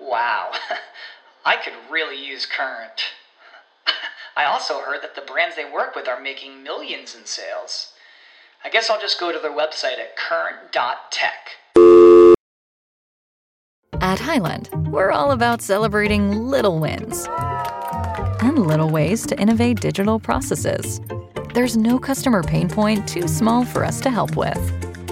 Wow, I could really use Current. I also heard that the brands they work with are making millions in sales. I guess I'll just go to their website at current.tech. At Highland, we're all about celebrating little wins and little ways to innovate digital processes. There's no customer pain point too small for us to help with.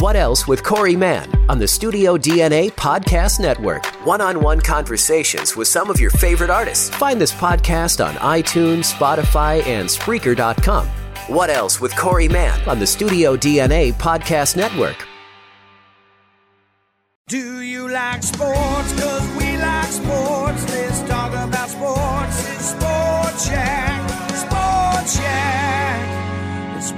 What Else with Corey Mann on the Studio DNA Podcast Network. One on one conversations with some of your favorite artists. Find this podcast on iTunes, Spotify, and Spreaker.com. What Else with Corey Mann on the Studio DNA Podcast Network. Do you like sports? Cause we like sports. Let's talk about sports. It's Sports Yak.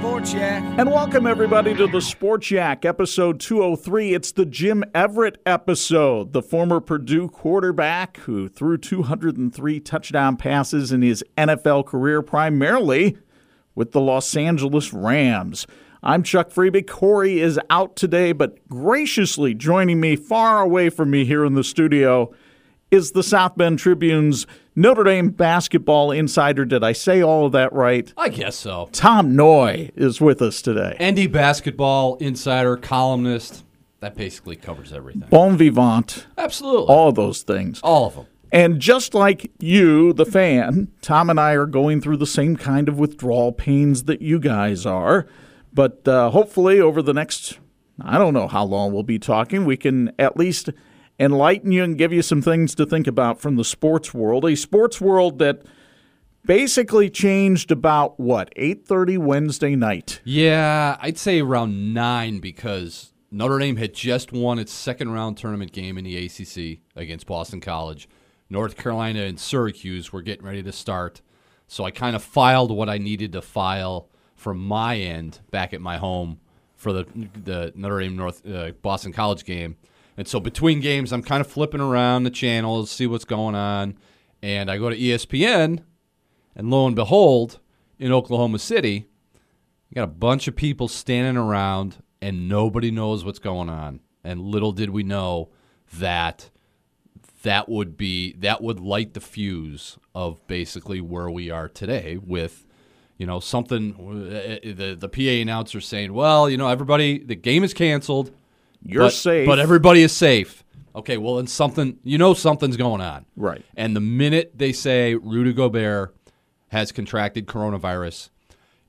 Sports Yak. And welcome everybody to the Sports Yak, episode 203. It's the Jim Everett episode, the former Purdue quarterback who threw 203 touchdown passes in his NFL career, primarily with the Los Angeles Rams. I'm Chuck Freeby. Corey is out today, but graciously joining me far away from me here in the studio is the South Bend Tribune's Notre Dame basketball insider. Did I say all of that right? I guess so. Tom Noie is with us today. ND basketball insider, columnist. That basically covers everything. Bon vivant, Absolutely. all of those things. All of them. And just like you, the fan, Tom and I are going through the same kind of withdrawal pains that you guys are. But uh, hopefully, over the next, I don't know how long we'll be talking, we can at least enlighten you and give you some things to think about from the sports world. A sports world that basically changed about what 8:30 Wednesday night. Yeah, I'd say around nine because Notre Dame had just won its second round tournament game in the ACC against Boston College. North Carolina and Syracuse were getting ready to start. So I kind of filed what I needed to file from my end back at my home for the the Notre Dame North uh, Boston College game. And so between games, I'm kind of flipping around the channels, see what's going on, and I go to ESPN, and lo and behold, in Oklahoma City, you got a bunch of people standing around, and nobody knows what's going on. And little did we know that that would be that would light the fuse of basically where we are today with you know something uh, the the PA announcer saying well you know everybody the game is canceled You're but, safe. but everybody is safe okay well then something you know something's going on Right. and the minute they say Rudy Gobert has contracted coronavirus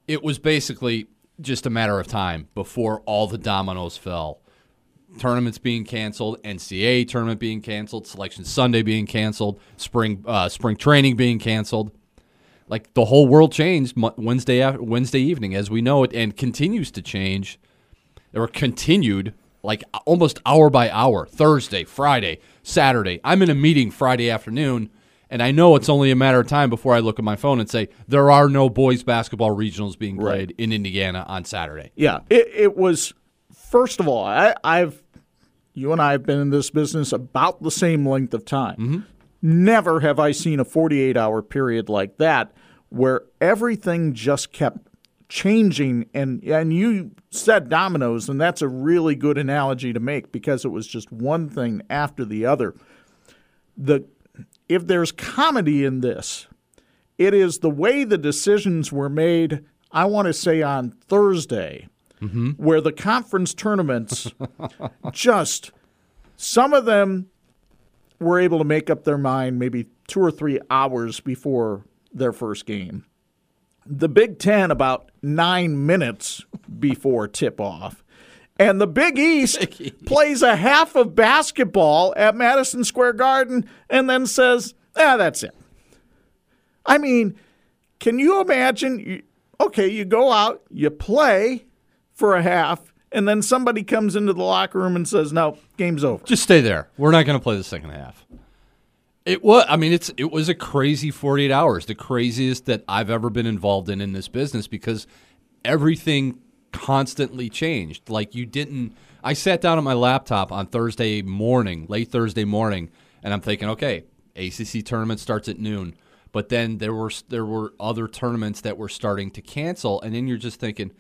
it was basically just a matter of time before all the dominoes fell tournaments being canceled, NCAA tournament being canceled, Selection Sunday being canceled, spring uh, spring training being canceled. Like the whole world changed Wednesday af- Wednesday evening, as we know it, and continues to change, or continued like almost hour by hour. Thursday, Friday, Saturday. I'm in a meeting Friday afternoon, and I know it's only a matter of time before I look at my phone and say there are no boys basketball regionals being played in Indiana on Saturday. Yeah, it, it was. First of all, I, I've you and I have been in this business about the same length of time. Mm-hmm. Never have I seen a 48 hour period like that where everything just kept changing and and you said dominoes and that's a really good analogy to make because it was just one thing after the other. The if there's comedy in this, it is the way the decisions were made, I want to say on Thursday, mm-hmm. where the conference tournaments just, some of them were able to make up their mind maybe two or three hours before their first game. The Big Ten about nine minutes before tip off. And the Big East plays a half of basketball at Madison Square Garden and then says, ah, that's it. I mean, can you imagine? Okay, you go out, you play for a half, and then somebody comes into the locker room and says, no, game's over. Just stay there. We're not going to play the second half. It was. I mean, it's it was a crazy 48 hours, the craziest that I've ever been involved in in this business because everything constantly changed. Like you didn't. I sat down at my laptop on Thursday morning, late Thursday morning, and I'm thinking, okay, ACC tournament starts at noon. But then there were there were other tournaments that were starting to cancel, and then you're just thinking,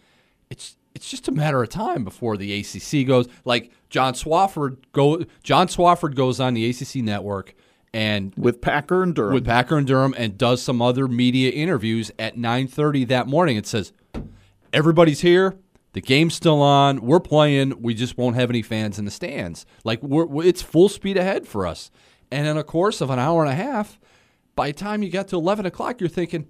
it's it's just a matter of time before the ACC goes. Like John Swofford go John Swofford goes on the ACC network and with Packer and Durham. with Packer and Durham and does some other media interviews at 9:30 that morning. It says everybody's here. The game's still on. We're playing. We just won't have any fans in the stands. Like we're, it's full speed ahead for us. And in a course of an hour and a half, by the time you got to 11 o'clock, you're thinking,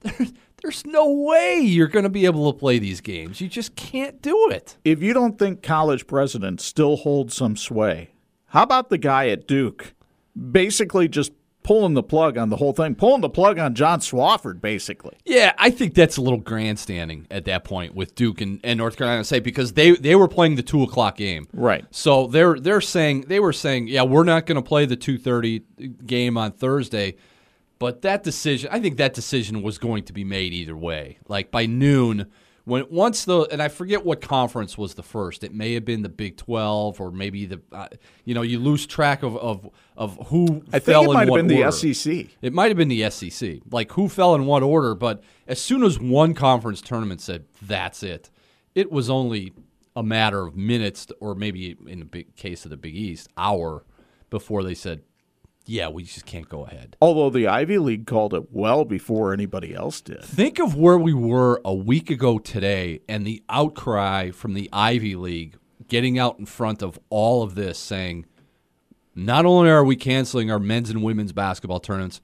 there's, there's no way you're going to be able to play these games. You just can't do it. if you don't think college presidents still hold some sway, how about the guy at Duke basically just pulling the plug on the whole thing, pulling the plug on John Swofford, basically? Yeah, I think that's a little grandstanding at that point with Duke and, and North Carolina State because they they were playing the two o'clock game, Right. So they're they're saying they were saying, yeah, we're not going to play the two thirty game on Thursday, but that decision, I think that decision was going to be made either way. Like by noon, when once the and I forget what conference was the first. It may have been the Big Twelve or maybe the, uh, you know, you lose track of of of who I fell think it in might have been the order. SEC. It might have been the SEC. Like who fell in what order, but as soon as one conference tournament said that's it, it was only a matter of minutes or maybe in the big case of the Big East, hour before they said, "Yeah, we just can't go ahead." Although the Ivy League called it well before anybody else did. Think of where we were a week ago today and the outcry from the Ivy League getting out in front of all of this saying, not only are we canceling our men's and women's basketball tournaments,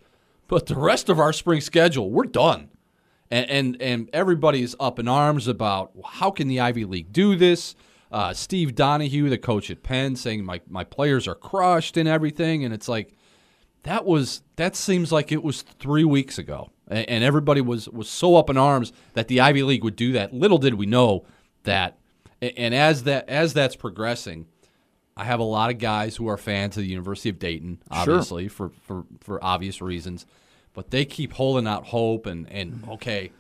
but the rest of our spring schedule, we're done. And and, and everybody's up in arms about how can the Ivy League do this? Uh, Steve Donahue, the coach at Penn, saying my, my players are crushed and everything. And it's like, that was that seems like it was three weeks ago, and everybody was was so up in arms that the Ivy League would do that. Little did we know that, and as that as that's progressing, I have a lot of guys who are fans of the University of Dayton, obviously for for for obvious reasons, but they keep holding out hope and and mm. okay,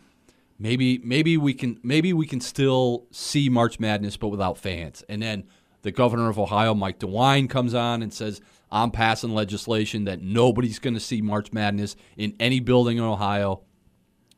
maybe maybe we can maybe we can still see March Madness but without fans. And then the governor of Ohio, Mike DeWine, comes on and says, "I'm passing legislation that nobody's going to see March Madness in any building in Ohio,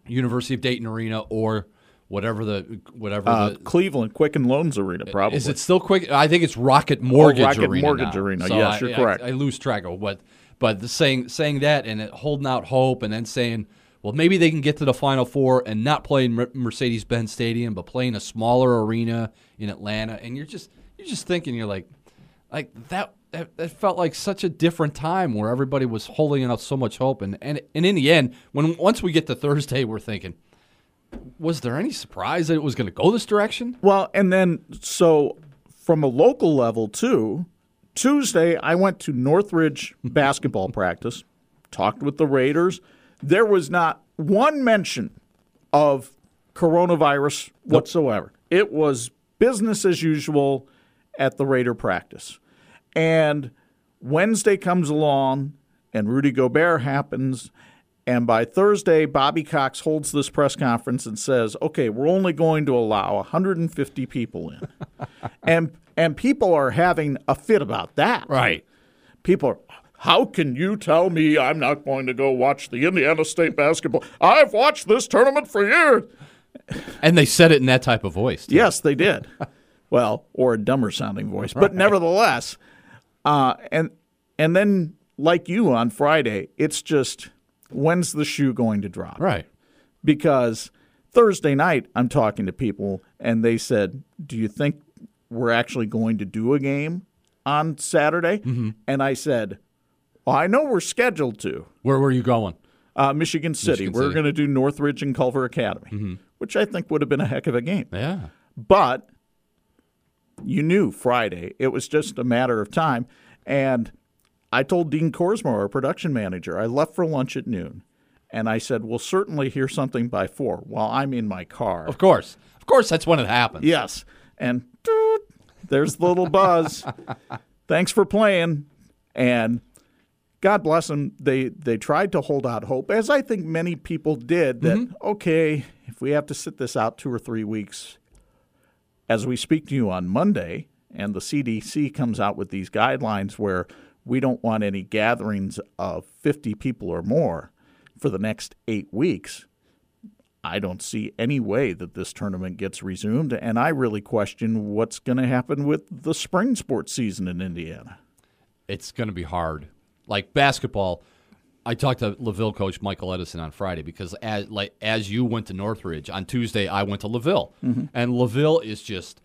University of Dayton Arena or whatever the whatever Uh, the." Cleveland Quicken Loans Arena, probably. Is it still quick? I think it's Rocket Mortgage Arena? Rocket Arena. Mortgage now. Arena. So Yes, I- you're I- correct. I, lose track of what, but the saying saying that and it, holding out hope, and then saying, well, maybe they can get to the Final Four and not play in Mercedes Benz Stadium, but play in a smaller arena in Atlanta, and you're just you're just thinking, you're like, like that. That felt like such a different time where everybody was holding out so much hope, and, and and in the end, when once we get to Thursday, we're thinking, was there any surprise that it was going to go this direction? Well, and then so from a local level too, Tuesday I went to Northridge basketball practice, talked with the Raiders. There was not one mention of coronavirus whatsoever. It was business as usual at the Raider practice. And Wednesday comes along and Rudy Gobert happens. And by Thursday, Bobby Cox holds this press conference and says, okay, we're only going to allow 150 people in. and, and people are having a fit about that. Right. People are, how can you tell me I'm not going to go watch the Indiana State basketball? I've watched this tournament for years. And they said it in that type of voice. too. Yes, they did. well, or a dumber sounding voice, but nevertheless. Uh, and and then, like you on Friday, it's just when's the shoe going to drop? Right. Because Thursday night, I'm talking to people, and they said, "Do you think we're actually going to do a game on Saturday?" And I said, well, "I know we're scheduled to." Where were you going? Uh, Michigan City. Michigan we're going to do Northridge and Culver Academy, which I think would have been a heck of a game. Yeah. But You knew Friday. It was just a matter of time. And I told Dean Korsmo, our production manager, I left for lunch at noon. And I said, We'll certainly hear something by four while I'm in my car. Of course. Of course, that's when it happens. Yes. And doot, there's the little buzz. Thanks for playing. And God bless them. They they tried to hold out hope, as I think many people did. That mm-hmm. okay, if we have to sit this out two or three weeks, as we speak to you on Monday, and the CDC comes out with these guidelines where we don't want any gatherings of 50 people or more for the next eight weeks. I don't see any way that this tournament gets resumed, and I really question what's going to happen with the spring sports season in Indiana. It's going to be hard. Like basketball, I talked to Laville coach Michael Edison on Friday because as like as you went to Northridge on Tuesday, I went to Laville, mm-hmm. and Laville is just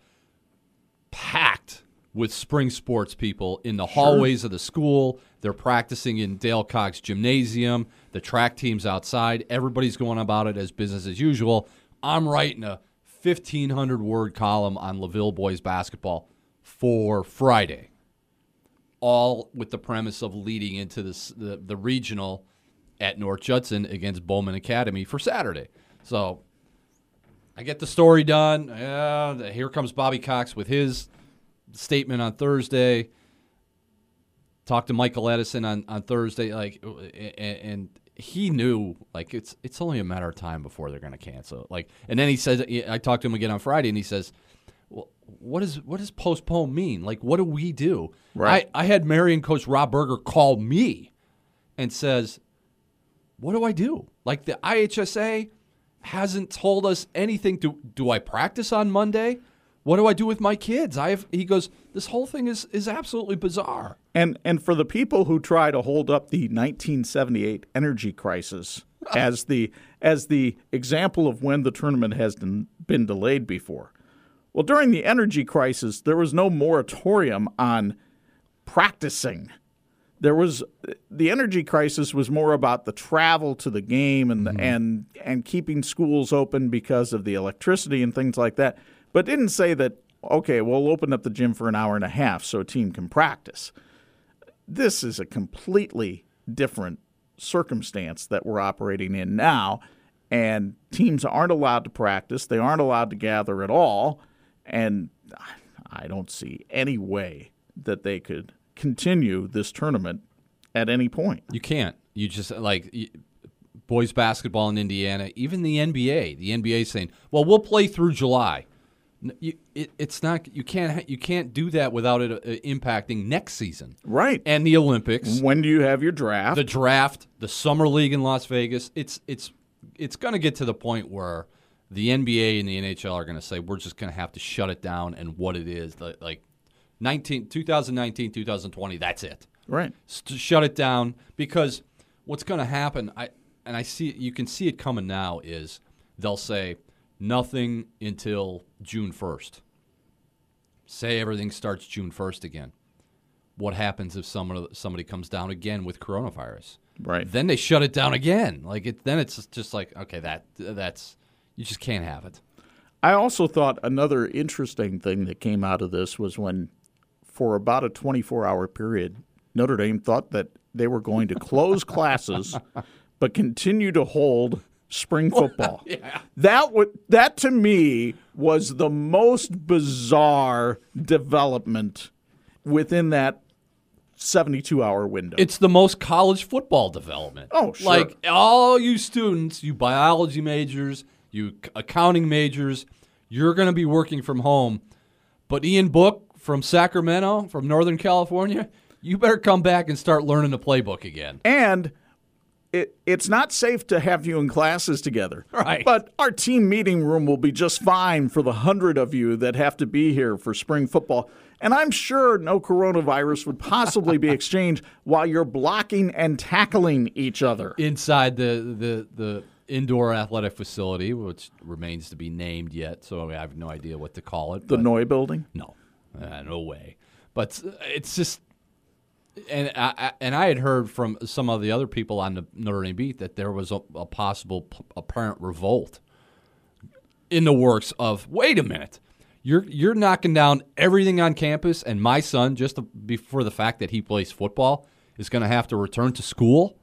packed with spring sports people in the hallways of the school. They're practicing in Dale Cox Gymnasium. The track team's outside. Everybody's going about it as business as usual. I'm writing a 1,500 word column on Laville boys basketball for Friday, all with the premise of leading into this, the, the regional at North Judson against Bowman Academy for Saturday. So I get the story done. Yeah, here comes Bobby Cox with his statement on Thursday. Talked to Michael Edison on, on Thursday, like, and, and he knew like it's it's only a matter of time before they're going to cancel. Like, and then he says, I talked to him again on Friday, and he says, "Well, what is what does postpone mean? Like, what do we do?" Right. I, I had Marion coach Rob Berger call me and says, "What do I do? Like the IHSA hasn't told us anything. Do do I practice on Monday? What do I do with my kids? I have." He goes, "This whole thing is is absolutely bizarre." And and for the people who try to hold up the 1978 energy crisis as the as the example of when the tournament has been, been delayed before. Well, during the energy crisis, there was no moratorium on practicing. There was the energy crisis was more about the travel to the game and mm-hmm. and and keeping schools open because of the electricity and things like that. But didn't say that okay, we'll open up the gym for an hour and a half so a team can practice this is a completely different circumstance that we're operating in now. And teams aren't allowed to practice, they aren't allowed to gather at all. And I don't see any way that they could continue this tournament at any point. You can't. You just like boys basketball in Indiana, even the NBA. The NBA saying, "Well, we'll play through July." You, it, it's not. You can't. You can't do that without it uh, impacting next season Right. and the Olympics, when do you have your draft? the draft, the summer league in Las Vegas. It's it's it's going to get to the point where the NBA and the NHL are going to say we're just going to have to shut it down and what it is like, like 19 2019 2020 that's it right. s- to shut it down because what's going to happen I and I see you can see it coming now is they'll say nothing until June 1st. Say everything starts June 1st again. What happens if someone somebody comes down again with coronavirus? Right. Then they shut it down again. Like it then it's just like okay that that's you just can't have it. I also thought another interesting thing that came out of this was when, for about a 24 hour period, Notre Dame thought that they were going to close classes but continue to hold spring football. That would that to me was the most bizarre development within that 72 hour window. It's the most college football development. Oh, sure. Like all you students, you biology majors, you accounting majors, you're going to be working from home. But Ian Book from Sacramento, from Northern California, you better come back and start learning the playbook again. and it, it's not safe to have you in classes together. Right. But our team meeting room will be just fine for the hundred of you that have to be here for spring football. And I'm sure no coronavirus would possibly be exchanged while you're blocking and tackling each other. Inside the, the, the indoor athletic facility, which remains to be named yet, so I have no idea what to call it. The Noie building? No, uh, no way. But it's just, and I, I and I had heard from some of the other people on the Notre Dame beat that there was a, a possible p- apparent revolt in the works of. Wait a minute, You're you're knocking down everything on campus, and my son, just before the fact that he plays football, is going to have to return to school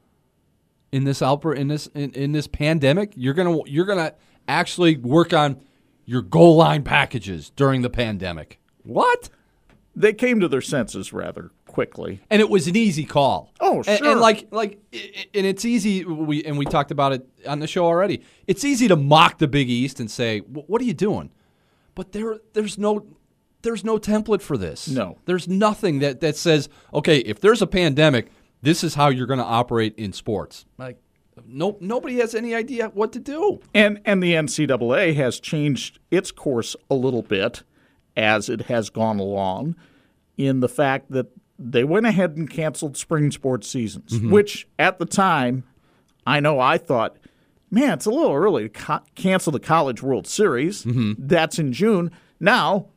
in this outbreak in this in, in this pandemic. You're gonna you're gonna actually work on your goal line packages during the pandemic. What? They came to their senses rather quickly. and it was an easy call. Oh, And- sure. And, like, like, i- and it's easy. We and we talked about it on the show already. It's easy to mock the Big East and say, "What are you doing?" But there, there's no, there's no template for this. No. there's nothing that that says, "Okay, if there's a pandemic, this is how you're going to operate in sports." Like, no, nobody has any idea what to do. And and the NCAA has changed its course a little bit as it has gone along in the fact that they went ahead and canceled spring sports seasons, mm-hmm. which at the time I know I thought, man, it's a little early to co- cancel the College World Series. Mm-hmm. That's in June. Now,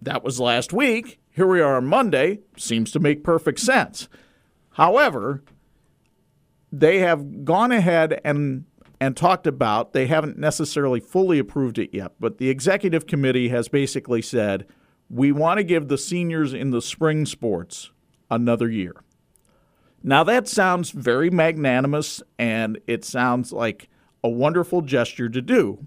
that was last week. Here we are on Monday. Seems to make perfect sense. However, they have gone ahead and and talked about they haven't necessarily fully approved it yet but the executive committee has basically said we want to give the seniors in the spring sports another year. Now that sounds very magnanimous and it sounds like a wonderful gesture to do.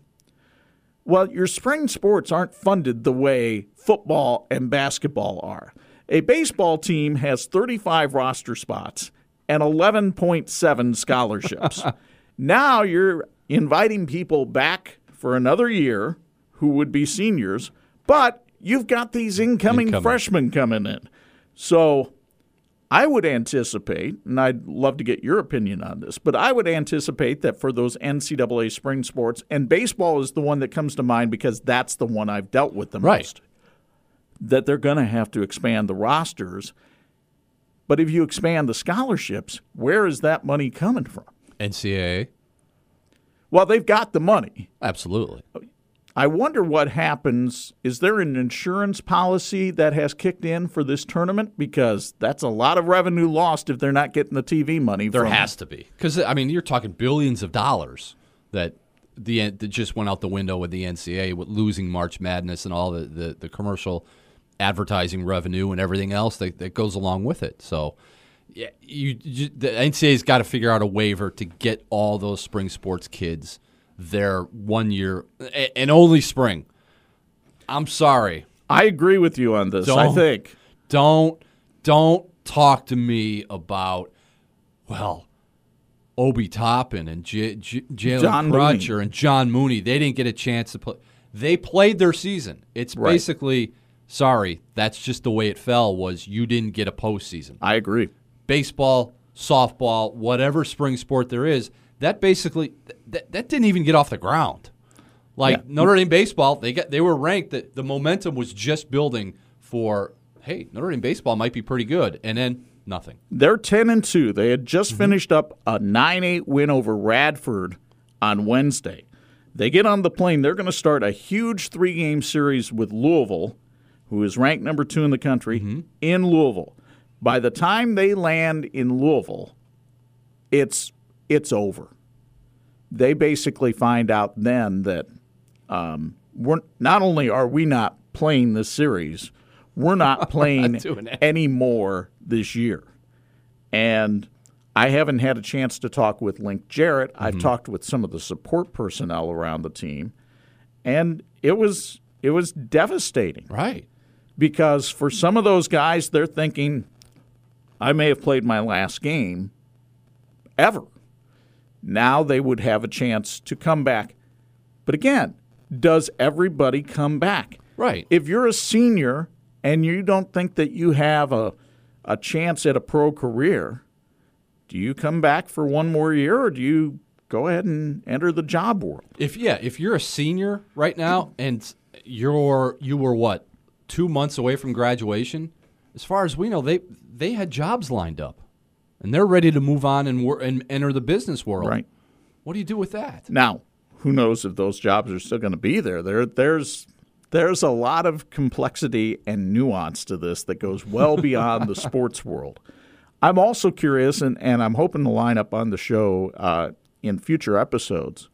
Well your spring sports aren't funded the way football and basketball are a baseball team has 35 roster spots and 11.7 scholarships. now you're inviting people back for another year who would be seniors, but you've got these incoming, Incoming. freshmen coming in. So I would anticipate, and I'd love to get your opinion on this, but I would anticipate that for those NCAA spring sports, and baseball is the one that comes to mind because that's the one I've dealt with the Right. most, that they're going to have to expand the rosters. But if you expand the scholarships, where is that money coming from? NCAA, Well, they've got the money. absolutely. I wonder what happens. Is there an insurance policy that has kicked in for this tournament? Because that's a lot of revenue lost if they're not getting the TV money. There has to be because I mean you're talking billions of dollars that the that just went out the window with the NCAA with losing March Madness and all the, the, the commercial advertising revenue and everything else that, that goes along with it. So yeah, you, you the NCAA's got to figure out a waiver to get all those spring sports kids their one year and only spring. I'm sorry. I agree with you on this. I Don't. think. Don't don't talk to me about well, Obi Toppin and J- J- Jalen John Mooney. And John Mooney. They didn't get a chance to play. They played their season. It's Right. basically sorry. That's just the way it fell. Was you didn't get a postseason. I agree. Baseball, softball, whatever spring sport there is, that basically that, that didn't even get off the ground. Like Yeah. Notre Dame baseball, they got they were ranked that the momentum was just building for hey, Notre Dame baseball might be pretty good, and then nothing. They're ten and two. They had just Mm-hmm. finished up a nine eight win over Radford on Wednesday. They get on the plane. They're going to start a huge three game series with Louisville, who is ranked number two in the country, Mm-hmm. in Louisville. By the time they land in Louisville, it's it's over. They basically find out then that um, we're not only are we not playing this series, we're not playing anymore this year. And I haven't had a chance to talk with Link Jarrett. I've talked with some of the support personnel around the team, and it was it was devastating Right. Because for some of those guys, they're thinking, I may have played my last game ever. Now they would have a chance to come back. But again, does everybody come back? Right. If you're a senior and you don't think that you have a, a chance at a pro career, do you come back for one more year or do you go ahead and enter the job world? If yeah, if you're a senior right now and you're you were what two months away from graduation, as far as we know, they they had jobs lined up, and they're ready to move on and wor- and enter the business world. Right. What do you do with that? Now, who knows if those jobs are still going to be there? There, there's there's a lot of complexity and nuance to this that goes well beyond the sports world. I'm also curious, and, and I'm hoping to line up on the show uh, in future episodes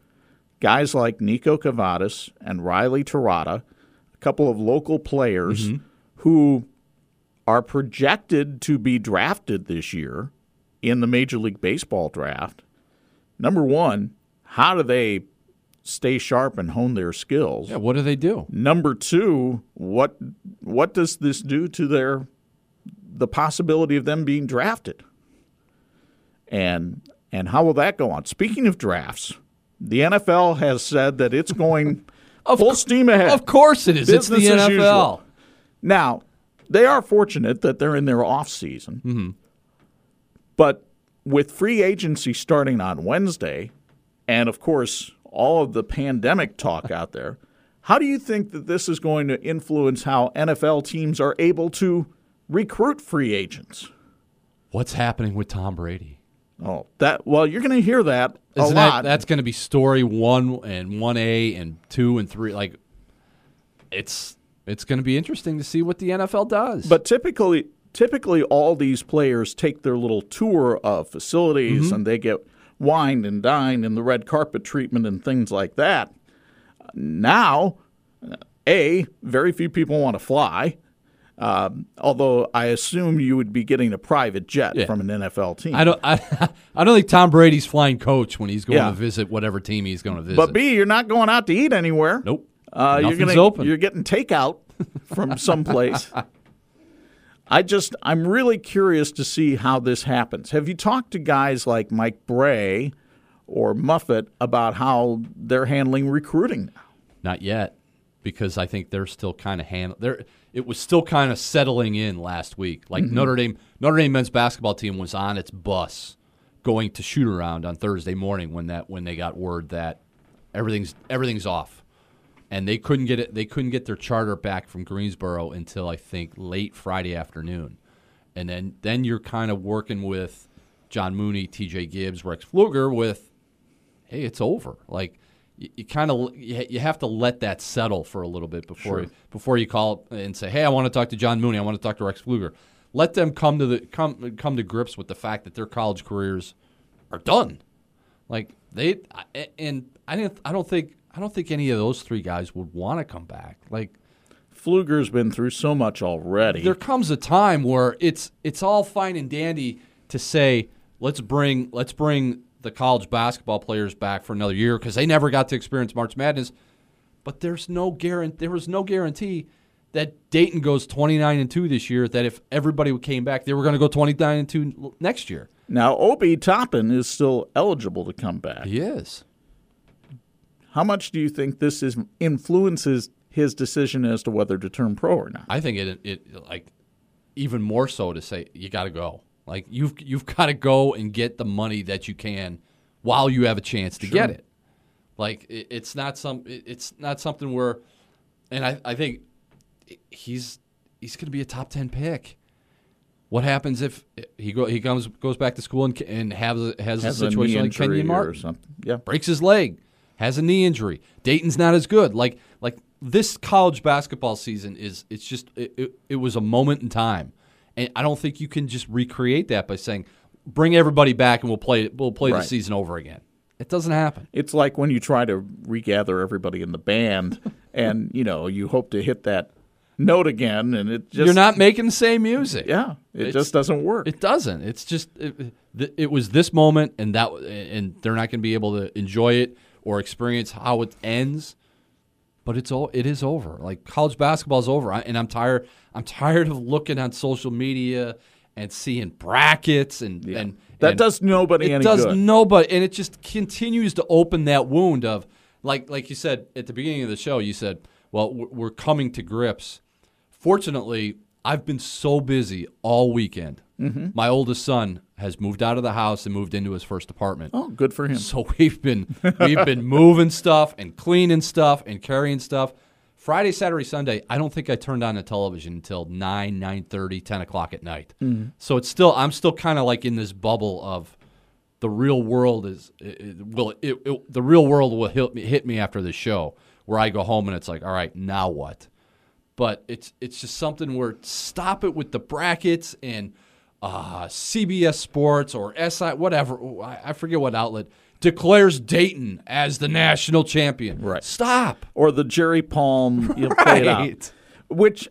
guys like Niko Kavadas and Riley Tirotta, a couple of local players Mm-hmm. who are projected to be drafted this year in the Major League Baseball draft. Number one, how do they stay sharp and hone their skills? Yeah, what do they do? Number two, what what does this do to their the possibility of them being drafted? And and how will that go on? Speaking of drafts, the NFL has said that it's going full cour- steam ahead. Of course it is. it's the Business NFL. usual. Now, they are fortunate that they're in their off season. Mm-hmm. But with free agency starting on Wednesday, and of course, all of the pandemic talk out there, how do you think that this is going to influence how NFL teams are able to recruit free agents? What's happening with Tom Brady? Oh, that well, you're going to hear that a Isn't that lot. that's going to be story one and one A and two and three? Like, it's it's going to be interesting to see what the NFL does. But typically, typically all these players take their little tour of facilities Mm-hmm. and they get wined and dined and the red carpet treatment and things like that. Now, a very few people want to fly. Um, although I assume you would be getting a private jet Yeah. from an NFL team. I don't I, I don't think Tom Brady's flying coach when he's going Yeah. to visit whatever team he's going to visit. but B, you're not going out to eat anywhere. nope, Uh, you're nothing's gonna, open. You're getting takeout from someplace. I just, I'm really curious to see how this happens. Have you talked to guys like Mike Brey or Muffet about how they're handling recruiting now? Not yet, because I think they're still kind of handling They're it was still kind of settling in last week. Like Mm-hmm. Notre Dame, Notre Dame men's basketball team was on its bus going to shoot around on Thursday morning when that when they got word that everything's everything's off, and they couldn't get it. They couldn't get their charter back from Greensboro until I think late Friday afternoon, and then then you're kind of working with John Mooney, T.J. Gibbs, Rex Pflueger with hey, it's over. Like you, you kind of you, you have to let that settle for a little bit before before you call and say, "Hey, I want to talk to John Mooney. I want to talk to Rex Pflueger." Let them come to the come come to grips with the fact that their college careers are done. Like they and I didn't I don't think I don't think any of those three guys would want to come back. Like Pflueger's been through so much already. there comes a time where it's it's all fine and dandy to say let's bring let's bring the college basketball players back for another year because they never got to experience March Madness. But there's no guarantee. There was no guarantee that Dayton goes 29 and two this year. That if everybody came back, they were going to go 29 and two next year. now, Obi Toppin is still eligible to come back. He is. How much do you think this is influences his decision as to whether to turn pro or not? I think it it like even more so to say you got to go. Like you've you've got to go and get the money that you can while you have a chance to get it. Like it, it's not some it- it's not something where, and I I think he's he's going to be a top ten pick. What happens if he go he comes goes back to school and and has a, has, Has a a situation like injury Kenyon or something. Yeah. breaks his leg, has a knee injury. Dayton's not as good. Like like this college basketball season is it's just it, it, it was a moment in time, and I don't think you can just recreate that by saying bring everybody back and we'll play we'll play the season over again. It doesn't happen. It's like when you try to regather everybody in the band, and you know you hope to hit that note again, and it just You're not making the same music. Yeah, it It's- just doesn't work. It doesn't. It's just it, it was this moment, and that and they're not going to be able to enjoy it or experience how it ends. But it's all it is over. Like college basketball is over, I, and I'm tired. I'm tired of looking on social media and seeing brackets and and that and does nobody it does good. nobody, and it just continues to open that wound of like like you said at the beginning of the show. You said, "Well, we're coming to grips." Fortunately, I've been so busy all weekend. Mm-hmm. My oldest son has moved out of the house and moved into his first apartment. oh, good for him. So we've been we've been moving stuff and cleaning stuff and carrying stuff. Friday, Saturday, Sunday, I don't think I turned on the television until 9, 9.30, 10 o'clock at night. So it's still I'm still kind of like in this bubble of the real world is it, it- will it, it, the real world will hit me, hit me after the show where I go home and it's like all right now what but it's it's just something where stop it with the brackets and uh, CBS Sports or SI whatever I I forget what outlet declares Dayton as the national champion. Right. Stop. or the Jerry Palm you know, play it out, which,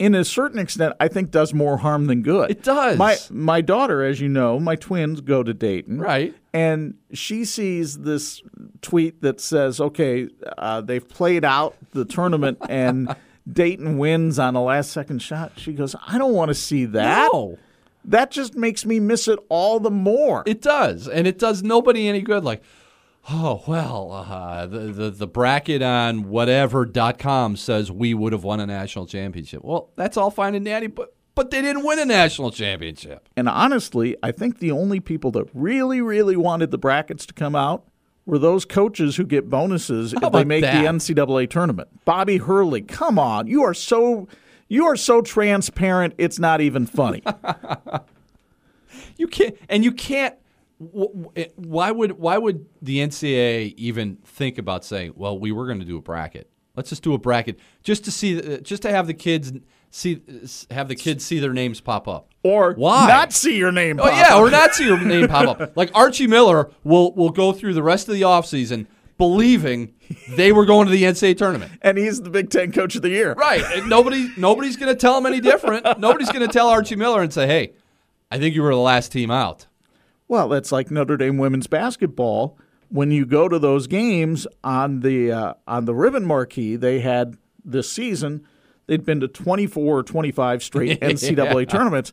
in a certain extent, I think does more harm than good. It does. My my daughter, as you know, my twins go to Dayton, Right. And she sees this tweet that says, "Okay, uh, they've played out the tournament and." Dayton wins on a last second shot. She goes, I don't want to see that. No. That just makes me miss it all the more. It does, and it does nobody any good. Like, oh well, uh, the, the the bracket on whatever.com says we would have won a national championship. Well, that's all fine and dandy, but but they didn't win a national championship. And honestly, I think the only people that really, really wanted the brackets to come out were those coaches who get bonuses if they make that? the NCAA tournament. Bobby Hurley, come on, you are so you are so transparent. It's not even funny. You can't, and you can't. wh- Why would why would the NCAA even think about saying, "Well, we were going to do a bracket. Let's just do a bracket just to see, uh, just to have the kids see, have the kids see their names pop up." or Why? not see your name. Oh pop yeah, up. or not see your name pop up. Like Archie Miller will will go through the rest of the offseason believing they were going to the NCAA tournament. and he's the Big Ten Coach of the Year. Right. And nobody nobody's going to tell him any different. Nobody's going to tell Archie Miller and say, "Hey, I think you were the last team out." Well, that's like Notre Dame women's basketball. When you go to those games on the uh, on the ribbon marquee, they had this season. They'd been to 24 or 25 straight NCAA tournaments.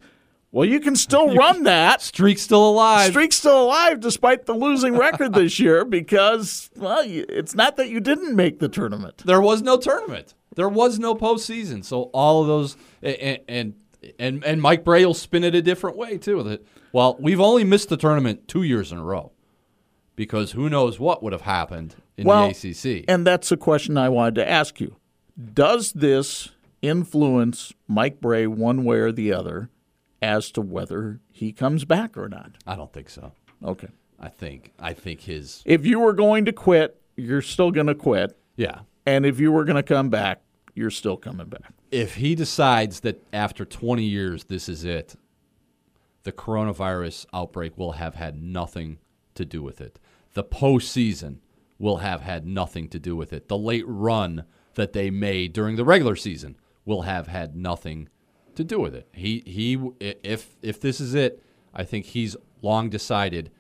Well, you can still run that. Streak's still alive. Streak's still alive despite the losing record this year because, well, you- it's not that you didn't make the tournament. There was no tournament. There was no postseason. So all of those and and and, and Mike Brey will spin it a different way too. Well, we've only missed the tournament two years in a row because who knows what would have happened in Well, the ACC. And that's a question I wanted to ask you. Does this influence Mike Brey one way or the other as to whether he comes back or not? I don't think so. Okay. I think I think his If you were going to quit, you're still going to quit. yeah. And if you were going to come back, you're still coming back. If he decides that after 20 years this is it, the coronavirus outbreak will have had nothing to do with it. The postseason will have had nothing to do with it. The late run that they made during the regular season will have had nothing to do with it. He he if if this is it, I think he's long decided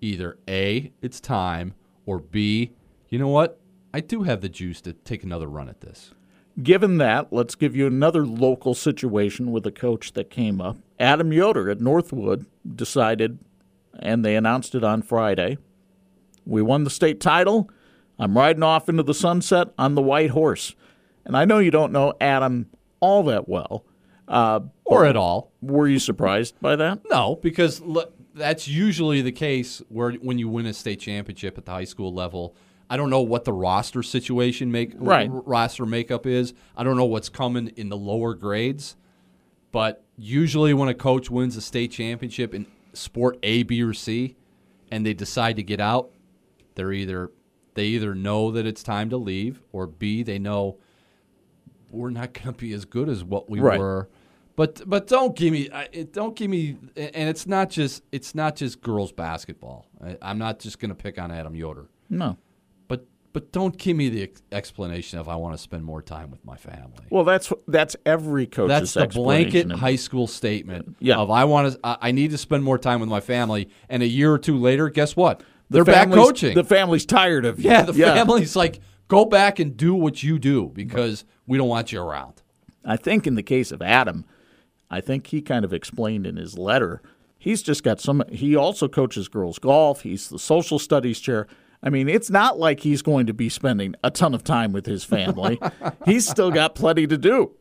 either A, it's time, or B, you know what? I do have the juice to take another run at this. Given that, let's give you another local situation with a coach that came up. Adam Yoder at Northwood decided, and they announced it on Friday. We won the state title. I'm riding off into the sunset on the white horse. And I know you don't know Adam all that well. Uh, Or at all. were you surprised by that? No, because l- that's usually the case where when you win a state championship at the high school level. I don't know what the roster situation make Right. r- roster makeup is. I don't know what's coming in the lower grades, but usually when a coach wins a state championship in sport A, B, or C, and they decide to get out, they're either they either know that it's time to leave, or B, they know we're not going to be as good as what we Right. were. But but don't give me don't give me and it's not just it's not just girls basketball. I, I'm not just going to pick on Adam Yoder. No. But but don't give me the explanation of I want to spend more time with my family. Well, that's that's every coach's That's the blanket high school statement Yeah. of I want to I need to spend more time with my family and a year or two later guess what? The They're back coaching. The family's tired of you. yeah, the family's like go back and do what you do because we don't want you around. I think in the case of Adam, I think he kind of explained in his letter. He's just got some. He also coaches girls golf. He's the social studies chair. I mean, it's not like he's going to be spending a ton of time with his family. he's still got plenty to do.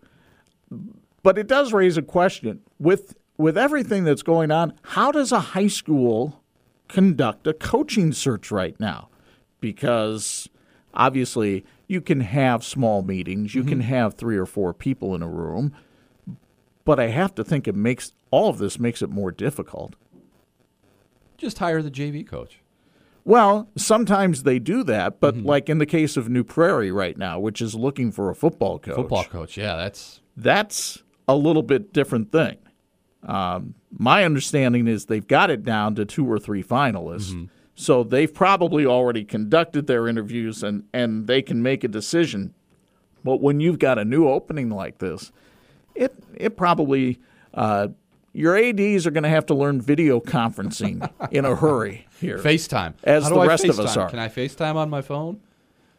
But it does raise a question with with everything that's going on. How does a high school conduct a coaching search right now? Because obviously you can have small meetings, you can mm-hmm. have three or four people in a room, but I have to think it makes all of this makes it more difficult. Just hire the JV coach. Well, sometimes they do that, but mm-hmm. like in the case of New Prairie right now, which is looking for a football coach, Football coach. Yeah, that's that's a little bit different thing. Um, my understanding is they've got it down to two or three finalists. Mm-hmm. So they've probably already conducted their interviews and, and they can make a decision. But when you've got a new opening like this, it it probably uh, your ads are going to have to learn video conferencing in a hurry here. FaceTime. As How the I rest of us are. Can I FaceTime on my phone?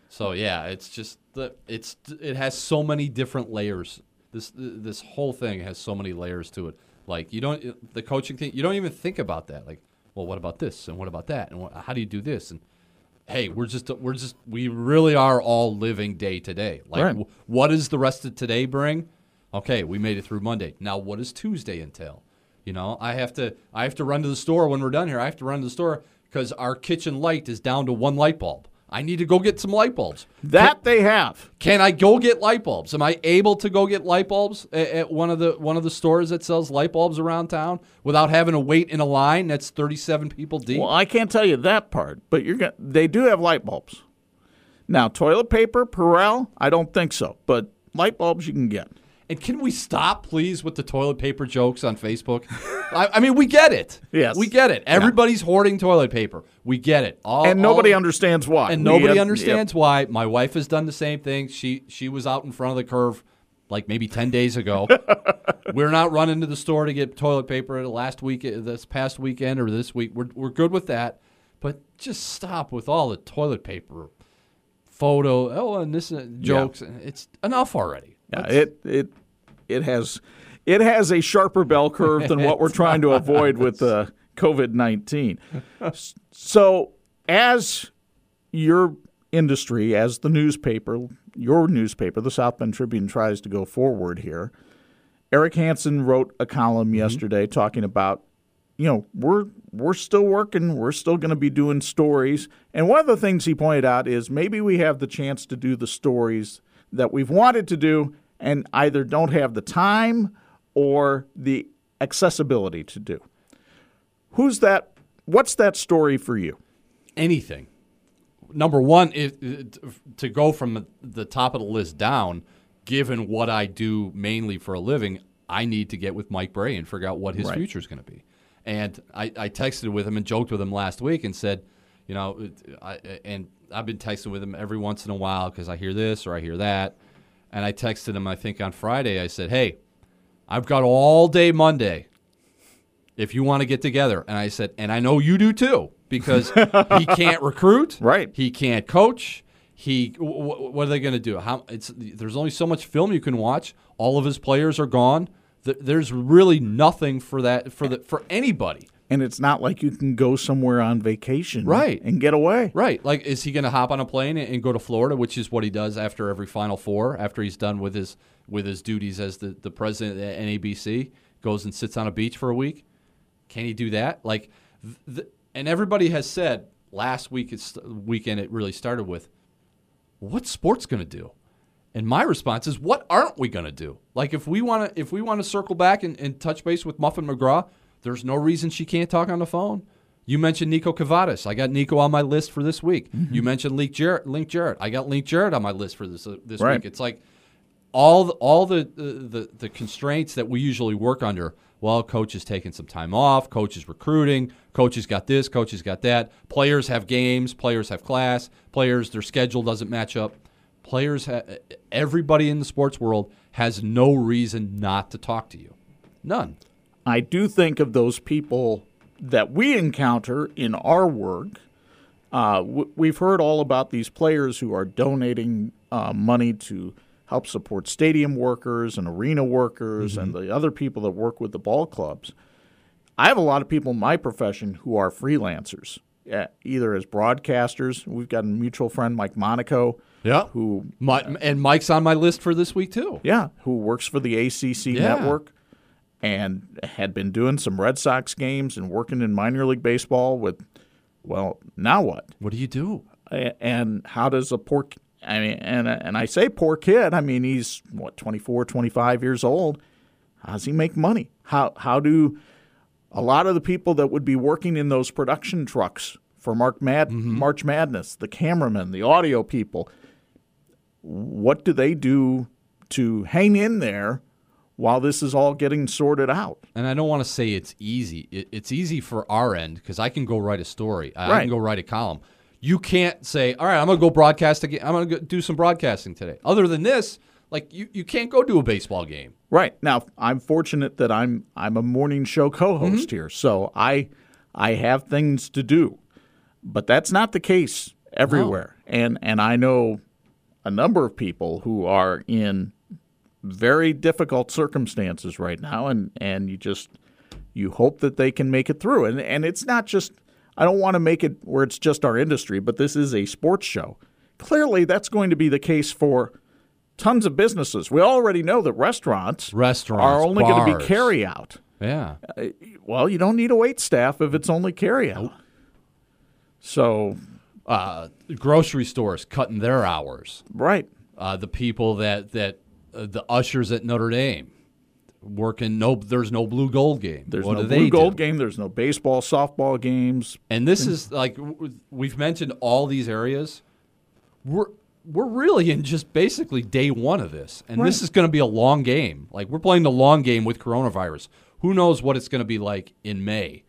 So yeah, it's just the it's it has so many different layers. This this whole thing has so many layers to it. Like you don't the coaching thing. You don't even think about that. Like, well, what about this and what about that and what, how do you do this and hey, we're just we're just we really are all living day to day. Like, Right. wh- what does the rest of today bring? Okay, we made it through Monday. Now, what does Tuesday entail? You know, I have to I have to run to the store when we're done here. I have to run to the store because our kitchen light is down to one light bulb. I need to go get some light bulbs. That they have. Can I go get light bulbs? Am I able to go get light bulbs at, at one of the one of the stores that sells light bulbs around town without having to wait in a line that's 37 people deep? Well, I can't tell you that part, but you're going they do have light bulbs. Now, toilet paper, Perel, I don't think so, but light bulbs you can get. And can we stop, please, with the toilet paper jokes on Facebook? I, I mean, we get it. Yes. we get it. Everybody's hoarding toilet paper. We get it. All, and nobody all- understands why. And nobody have- understands why. My wife has done the same thing. She she was out in front of the curve like maybe ten days ago. we're not running to the store to get toilet paper last week, this past weekend or this week. We're we're good with that. But just stop with all the toilet paper photo. Oh, and this uh, jokes. It's enough already. Yeah, it it it has it has a sharper bell curve than what we're trying to avoid with uh, COVID nineteen. So, as your industry, as the newspaper, your newspaper, the South Bend Tribune, tries to go forward here, Eric Hansen wrote a column yesterday talking about, you know, we're we're still working, we're still going to be doing stories, and one of the things he pointed out is maybe we have the chance to do the stories that we've wanted to do and either don't have the time or the accessibility to do. Who's that? What's that story for you? anything. Number one, it, it, to go from the top of the list down, given what I do mainly for a living, I need to get with Mike Brey and figure out what his Right. future is going to be. And I, I texted with him and joked with him last week and said, you know, I, and I've been texting with him every once in a while because I hear this or I hear that. And I texted him, I think on Friday, I said, hey, I've got all day Monday if you want to get together. And I said, and I know you do too, because he can't recruit. Right. He can't coach. He, w- w- what are they going to do? How it's there's only so much film you can watch. All of his players are gone. Th- There's really nothing for that for the for anybody. And it's not like you can go somewhere on vacation Right. and get away. Right. Like, is he going to hop on a plane and go to Florida, which is what he does after every Final Four, after he's done with his with his duties as the, the president at NABC, goes and sits on a beach for a week? Can he do that? Like, th- and everybody has said last week, it's weekend, it really started with, what's sports going to do? And my response is, what aren't we going to do? Like, if we want to, if we want to circle back and, and touch base with Muffin McGraw, there's no reason she can't talk on the phone. You mentioned Niko Kavadas. I got Niko on my list for this week. You mentioned Link Jarrett. Link Jarrett. I got Link Jarrett on my list for this uh, this Right. week. It's like all the, all the, the the the constraints that we usually work under. Well, coach is taking some time off. Coach is recruiting. Coach has got this. Coach has got that. Players have games. Players have class. Players their schedule doesn't match up. Players, ha- everybody in the sports world has no reason not to talk to you. None. I do think of those people that we encounter in our work. Uh, w- we've heard all about these players who are donating uh, money to help support stadium workers and arena workers and the other people that work with the ball clubs. I have a lot of people in my profession who are freelancers, uh, either as broadcasters. We've got a mutual friend, Mike Monaco, Yeah. who My, and Mike's on my list for this week too. yeah, who works for the ACC Yeah. network and had been doing some Red Sox games and working in minor league baseball with, well, now what? What do you do? And how does a poor, I mean, and, and I say poor kid, I mean, he's what, 24, 25 years old. How does he make money? How, how do a lot of the people that would be working in those production trucks for Mark Mad- mm-hmm. March Madness, the cameramen, the audio people, what do they do to hang in there while this is all getting sorted out. And I don't want to say it's easy. It's easy for our end because I can go write a story. I Right. can go write a column. You can't say, "All right, I'm going to go broadcast again. I'm going to do some broadcasting today." Other than this, like you, you can't go do a baseball game. Right. Now, I'm fortunate that I'm I'm a morning show co-host mm-hmm. here, so I I have things to do. But that's not the case everywhere. And and I know a number of people who are in very difficult circumstances right now and and you just you hope that they can make it through. And and it's not just I don't want to make it where it's just our industry, but this is a sports show. Clearly that's going to be the case for tons of businesses. We already know that restaurants Restaurants, are only going to be carry out. Yeah. Well, you don't need a wait staff if it's only carry out. So, Uh, grocery stores cutting their hours. right. Uh, the people that that uh, the ushers at Notre Dame working. No, there's no blue gold game. There's what no blue gold do? game. There's no baseball, softball games. And this is like we've mentioned all these areas. We're we're really in just basically day one of this, and this is going to be a long game. Like we're playing the long game with coronavirus. Who knows what it's going to be like in May?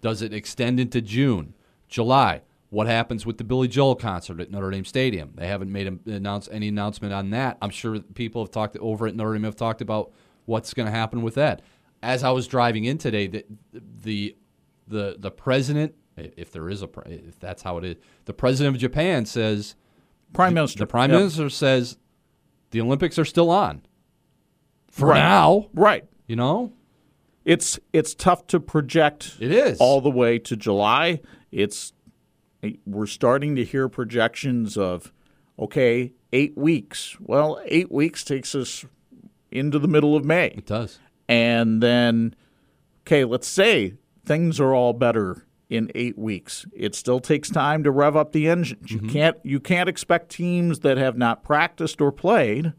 Does it extend into June, July? What happens with the Billy Joel concert at Notre Dame Stadium? They haven't made a, announce any announcement on that. I'm sure people have talked over at Notre Dame have talked about what's going to happen with that. As I was driving in today, the the the the president, if there is a, if that's how it is, the president of Japan says Prime Minister. the prime Yep. minister says the Olympics are still on for Right. now. Right. You know, It's it's tough to project it is all the way to July. It's we're starting to hear projections of okay, 8 weeks. Well, 8 weeks takes us into the middle of May. It does. and then okay let's say things are all better in eight weeks it still takes time to rev up the engines you mm-hmm. can't you can't expect teams that have not practiced or played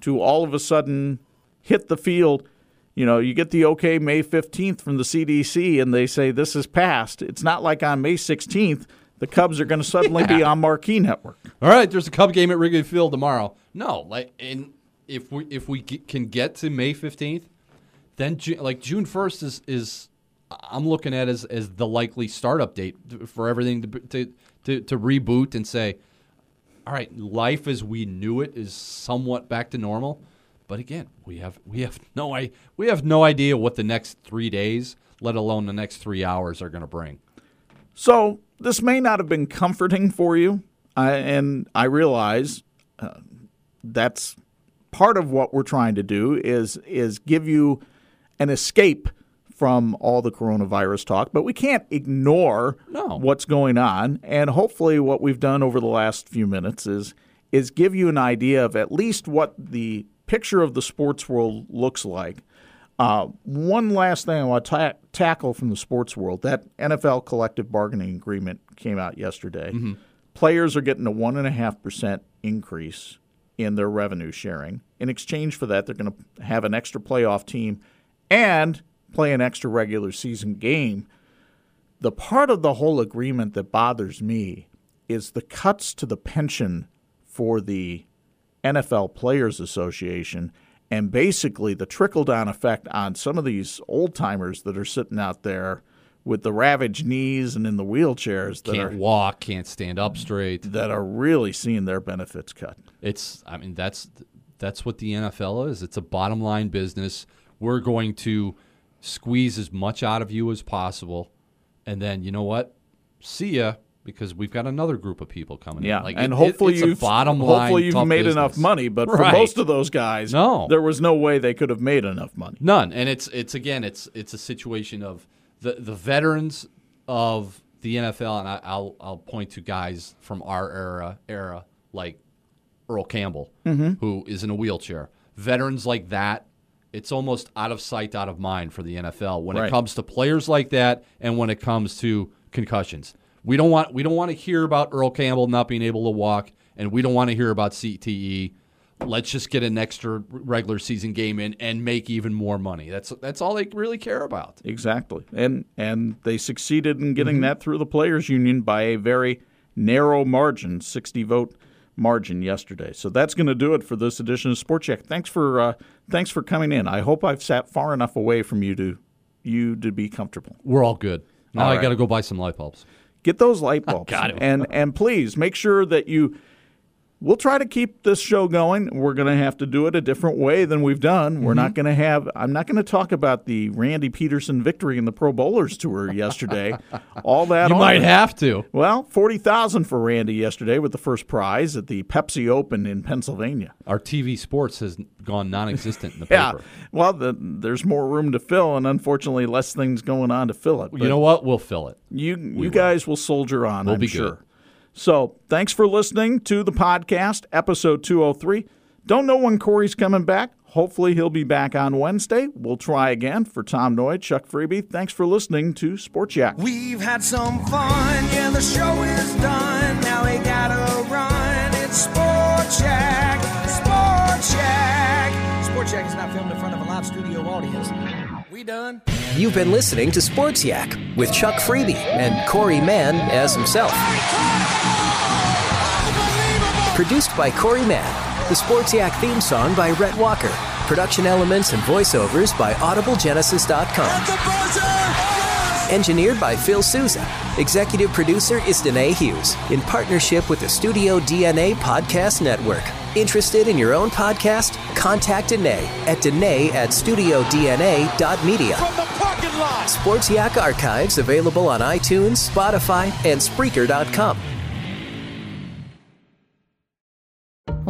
to all of a sudden hit the field you know you get the okay may 15th from the cdc and they say this is passed it's not like on may 16th the cubs are going to suddenly be on marquee network All right, there's a Cub game at Wrigley Field tomorrow. No, like, and if we if we get, can get to May 15th, then Ju- like June 1st is is I'm looking at as as the likely startup date for everything to to to, to reboot and say, all right, life as we knew it is somewhat back to normal. But again, we have we have no I we have no idea what the next three days, let alone the next three hours, are going to bring. So this may not have been comforting for you, I, and I realize uh, that's part of what we're trying to do is is give you an escape from all the coronavirus talk, but we can't ignore No. what's going on. And hopefully, what we've done over the last few minutes is is give you an idea of at least what the picture of the sports world looks like. Uh, one last thing I want to ta- tackle from the sports world that NFL collective bargaining agreement came out yesterday. Players are getting a 1.5% increase in their revenue sharing. In exchange for that, they're going to have an extra playoff team and play an extra regular season game. The part of the whole agreement that bothers me is the cuts to the pension for the NFL Players Association and basically the trickle down effect on some of these old timers that are sitting out there with the ravaged knees and in the wheelchairs that Can't are walk, can't stand up straight. that are really seeing their benefits cut. It's I mean that's that's what the NFL is. It's a bottom line business. We're going to squeeze as much out of you as possible, and then you know what? See ya because we've got another group of people coming Yeah, in. Like and it- hopefully it's you've bottom line. hopefully you've made enough money. But for most of those guys, No. there was no way they could have made enough money. None. And it's it's again it's it's a situation of the the veterans of the NFL, and I, I'll I'll point to guys from our era era like Earl Campbell, mm-hmm. who is in a wheelchair. Veterans like that, it's almost out of sight, out of mind for the NFL when Right. it comes to players like that, and when it comes to concussions. We don't want we don't want to hear about Earl Campbell not being able to walk, and we don't want to hear about CTE. Let's just get an extra regular season game in and make even more money. That's that's all they really care about. Exactly, and and they succeeded in getting Mm-hmm. that through the players' union by a very narrow margin, sixty vote margin yesterday. So that's going to do it for this edition of Sport Check. Thanks for uh, thanks for coming in. I hope I've sat far enough away from you to you to be comfortable. We're all good. Now All I right. got to go buy some light bulbs. Get those light bulbs. And and please make sure that you We'll try to keep this show going. We're going to have to do it a different way than we've done. We're Mm-hmm. not going to have I'm not going to talk about the Randy Pedersen victory in the Pro Bowlers tour yesterday. All that You might it. have to. Well, 40,000 for Randy yesterday with the first prize at the Pepsi Open in Pennsylvania. Our TV sports has gone non-existent in the Yeah. paper. Well, the, there's more room to fill and unfortunately less things going on to fill it. you know what? We'll fill it. You you guys will soldier on, We'll I'm be sure. good. So, thanks for listening to the podcast, episode 203. Don't know when Corey's coming back. Hopefully, he'll be back on Wednesday. We'll try again. For Tom Noie, Chuck Freeby, thanks for listening to Sports Yak. We've had some fun, yeah, the show is done. Now we gotta run. It's Sport Check, Sport Check. Sport Check is not filmed in front of a live studio audience. We done? You've been listening to Sports Yak with Chuck Freeby and Corey Mann as himself. Produced by Corey Mann. The Sports Yak theme song by Rhett Walker. Production elements and voiceovers by AudibleGenesis.com. Engineered by Phil Souza. Executive producer is Danae Hughes in partnership with the Studio DNA Podcast Network. Interested in your own podcast? Contact Danae at Danae at studiodna.media. From the parking lot. Sports Yak archives available on iTunes, Spotify, and Spreaker.com.